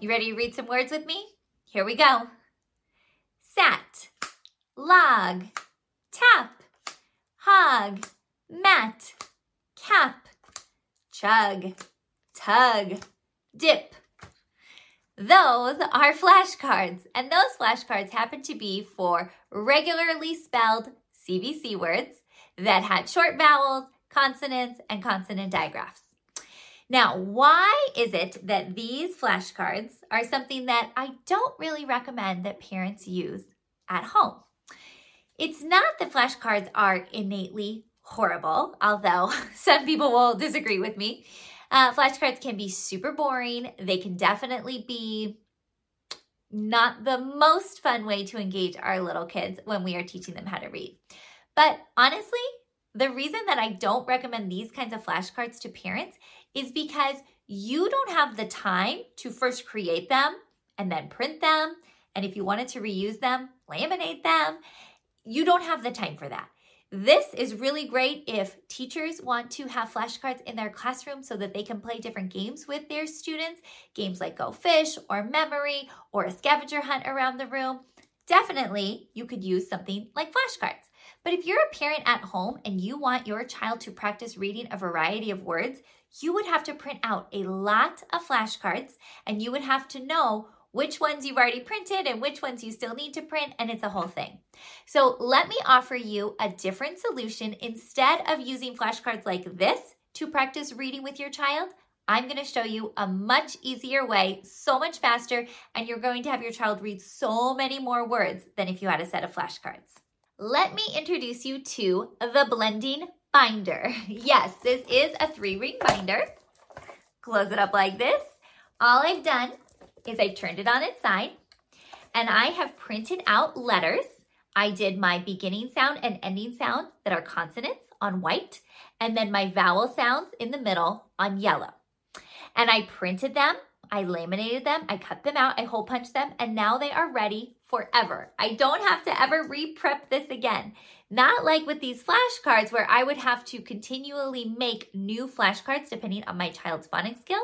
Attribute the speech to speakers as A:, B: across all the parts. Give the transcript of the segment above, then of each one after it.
A: You ready to read some words with me? Here we go. Sat, log, tap, hog, mat, cap, chug, tug, dip. Those are flashcards, and those flashcards happen to be for regularly spelled CVC words that had short vowels, consonants, and consonant digraphs. Now, why is it that these flashcards are something that I don't really recommend that parents use at home? It's not that flashcards are innately horrible, although some people will disagree with me. Uh, flashcards can be super boring. They can definitely be not the most fun way to engage our little kids when we are teaching them how to read. But honestly, the reason that I don't recommend these kinds of flashcards to parents is because you don't have the time to first create them and then print them. And if you wanted to reuse them, laminate them. You don't have the time for that. This is really great if teachers want to have flashcards in their classroom so that they can play different games with their students, games like Go Fish or Memory or a scavenger hunt around the room. Definitely, you could use something like flashcards. But if you're a parent at home and you want your child to practice reading a variety of words, you would have to print out a lot of flashcards and you would have to know which ones you've already printed and which ones you still need to print, and it's a whole thing. So, let me offer you a different solution. Instead of using flashcards like this to practice reading with your child, I'm going to show you a much easier way, so much faster, and you're going to have your child read so many more words than if you had a set of flashcards. Let me introduce you to the blending binder. Yes, this is a three ring binder. Close it up like this. All I've done is I've turned it on its side and I have printed out letters. I did my beginning sound and ending sound that are consonants on white and then my vowel sounds in the middle on yellow. And I printed them, I laminated them, I cut them out, I hole punched them, and now they are ready forever. I don't have to ever re-prep this again. Not like with these flashcards where I would have to continually make new flashcards depending on my child's phonics skill.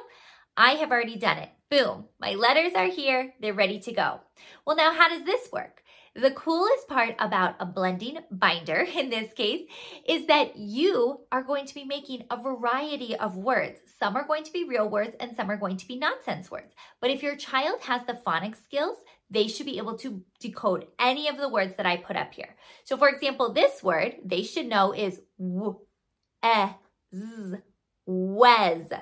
A: I have already done it. Boom, my letters are here, they're ready to go. Well, now how does this work? The coolest part about a blending binder in this case is that you are going to be making a variety of words. Some are going to be real words and some are going to be nonsense words. But if your child has the phonics skills, they should be able to decode any of the words that I put up here. So, for example, this word they should know is w, e, z, wez.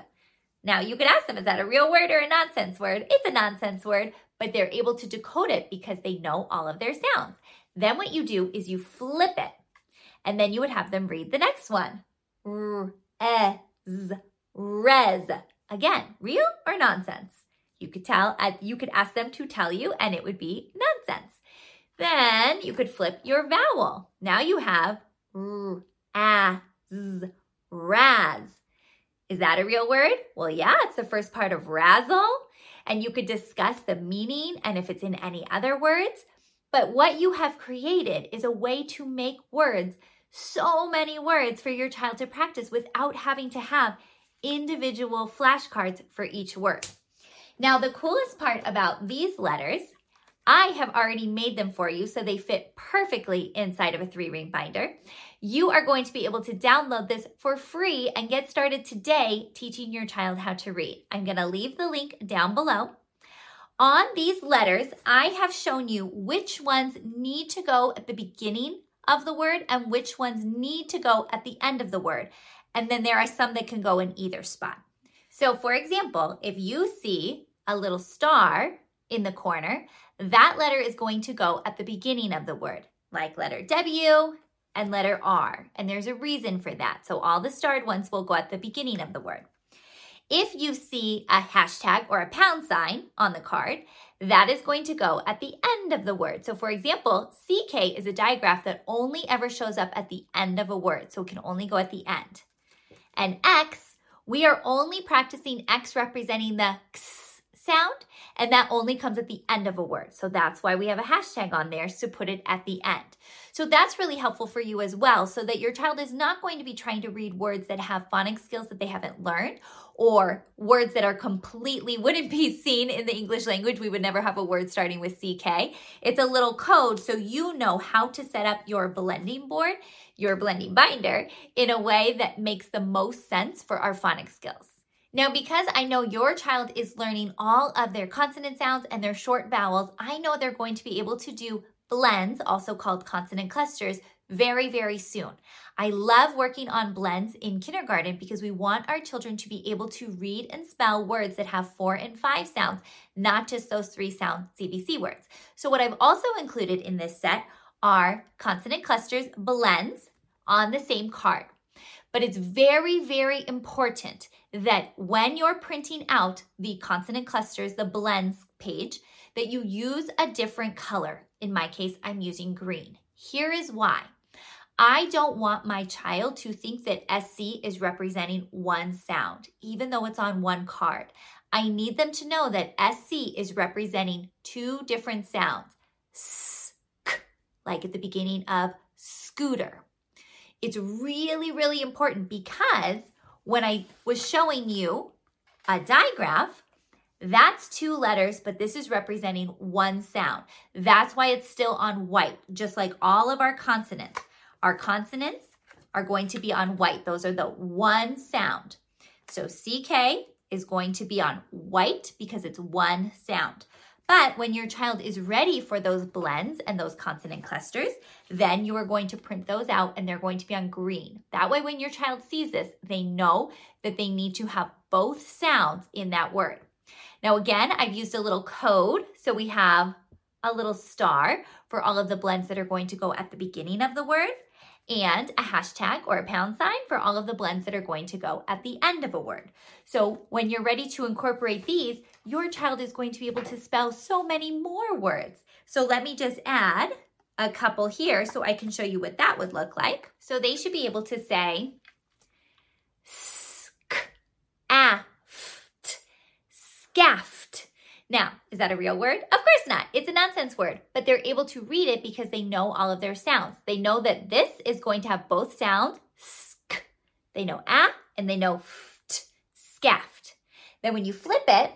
A: Now, you could ask them, is that a real word or a nonsense word? It's a nonsense word, but they're able to decode it because they know all of their sounds. Then what you do is you flip it, and then you would have them read the next one. R, e, z, rez. Again, real or nonsense? You could tell, uh, you could ask them to tell you, and it would be nonsense. Then you could flip your vowel. Now you have r, a, z, raz. Is that a real word? Well, yeah, it's the first part of razzle. And you could discuss the meaning and if it's in any other words. But what you have created is a way to make words, so many words for your child to practice without having to have individual flashcards for each word. Now, the coolest part about these letters, I have already made them for you so they fit perfectly inside of a three ring binder. You are going to be able to download this for free and get started today teaching your child how to read. I'm going to leave the link down below. On these letters, I have shown you which ones need to go at the beginning of the word and which ones need to go at the end of the word. And then there are some that can go in either spot. So, for example, if you see a little star in the corner, that letter is going to go at the beginning of the word, like letter W and letter R. And there's a reason for that. So, all the starred ones will go at the beginning of the word. If you see a hashtag or a pound sign on the card, that is going to go at the end of the word. So, for example, CK is a digraph that only ever shows up at the end of a word, so it can only go at the end. And X, we are only practicing X representing the X sound, and that only comes at the end of a word. So that's why we have a hashtag on there to put it at the end. So that's really helpful for you as well, so that your child is not going to be trying to read words that have phonics skills that they haven't learned or words that are completely wouldn't be seen in the English language. We would never have a word starting with CK. It's a little code so you know how to set up your blending board, your blending binder in a way that makes the most sense for our phonics skills. Now, because I know your child is learning all of their consonant sounds and their short vowels, I know they're going to be able to do blends, also called consonant clusters, very, very soon. I love working on blends in kindergarten because we want our children to be able to read and spell words that have four and five sounds, not just those three sound CVC words. So, what I've also included in this set are consonant clusters blends on the same card. But it's very, very important that when you're printing out the consonant clusters, the blends page, that you use a different color. In my case, I'm using green. Here is why. I don't want my child to think that SC is representing one sound, even though it's on one card. I need them to know that SC is representing two different sounds. Sk, like at the beginning of scooter. It's really, really important because when I was showing you a digraph, that's two letters, but this is representing one sound. That's why it's still on white, just like all of our consonants. Our consonants are going to be on white. Those are the one sound. So CK is going to be on white because it's one sound. But when your child is ready for those blends and those consonant clusters, then you are going to print those out and they're going to be on green. That way, when your child sees this, they know that they need to have both sounds in that word. Now, again, I've used a little code. So we have a little star for all of the blends that are going to go at the beginning of the word and a hashtag or a pound sign for all of the blends that are going to go at the end of a word. So when you're ready to incorporate these, your child is going to be able to spell so many more words. So let me just add a couple here so I can show you what that would look like. So they should be able to say sk, aft, scaffed. Now, is that a real word? Of course not. It's a nonsense word, but they're able to read it because they know all of their sounds. They know that this is going to have both sounds, sk. They know ah and they know ft, scaffed. Then when you flip it,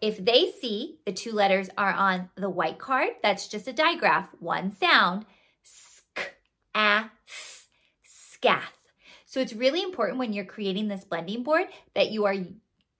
A: if they see the two letters are on the white card, that's just a digraph, one sound, sk, ah, scath. So it's really important when you're creating this blending board that you are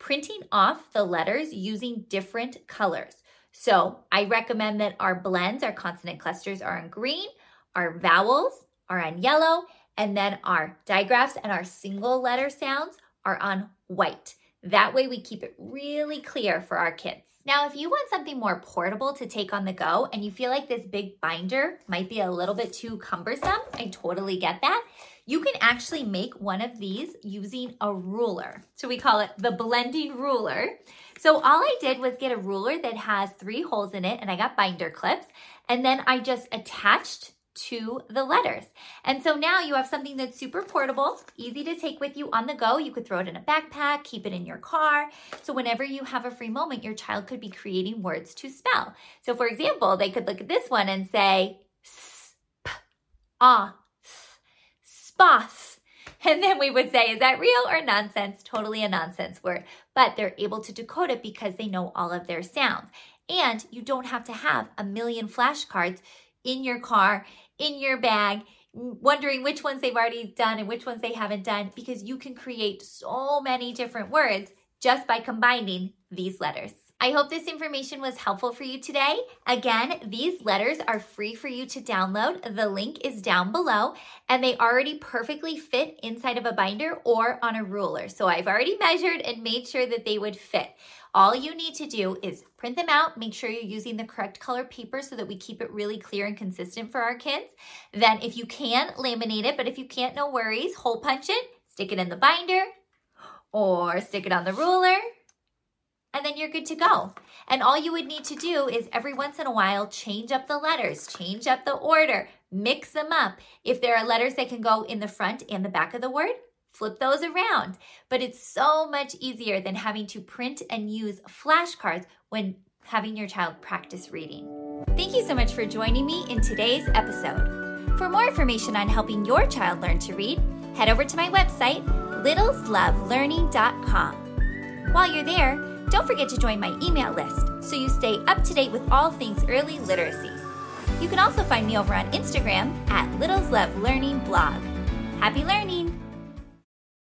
A: printing off the letters using different colors. So I recommend that our blends, our consonant clusters are in green, our vowels are on yellow, and then our digraphs and our single letter sounds are on white. That way we keep it really clear for our kids. Now, if you want something more portable to take on the go and you feel like this big binder might be a little bit too cumbersome, I totally get that. You can actually make one of these using a ruler. So we call it the blending ruler. So all I did was get a ruler that has three holes in it and I got binder clips. And then I just attached to the letters. And so now you have something that's super portable, easy to take with you on the go. You could throw it in a backpack, keep it in your car. So whenever you have a free moment, your child could be creating words to spell. So for example, they could look at this one and say, ah, spoth. And then we would say, is that real or nonsense? Totally a nonsense word. But they're able to decode it because they know all of their sounds. And you don't have to have a million flashcards in your car in your bag, wondering which ones they've already done and which ones they haven't done, because you can create so many different words just by combining these letters. I hope this information was helpful for you today. Again, these letters are free for you to download. The link is down below, and they already perfectly fit inside of a binder or on a ruler. So I've already measured and made sure that they would fit. All you need to do is print them out, make sure you're using the correct color paper so that we keep it really clear and consistent for our kids. Then, if you can, laminate it, but if you can't, no worries, hole punch it, stick it in the binder, or stick it on the ruler then you're good to go. And all you would need to do is every once in a while change up the letters, change up the order, mix them up. If there are letters that can go in the front and the back of the word, flip those around. But it's so much easier than having to print and use flashcards when having your child practice reading. Thank you so much for joining me in today's episode. For more information on helping your child learn to read, head over to my website, littleslovelearning.com. While you're there, don't forget to join my email list so you stay up to date with all things early literacy. You can also find me over on Instagram at Littles Love Learning Blog. Happy learning!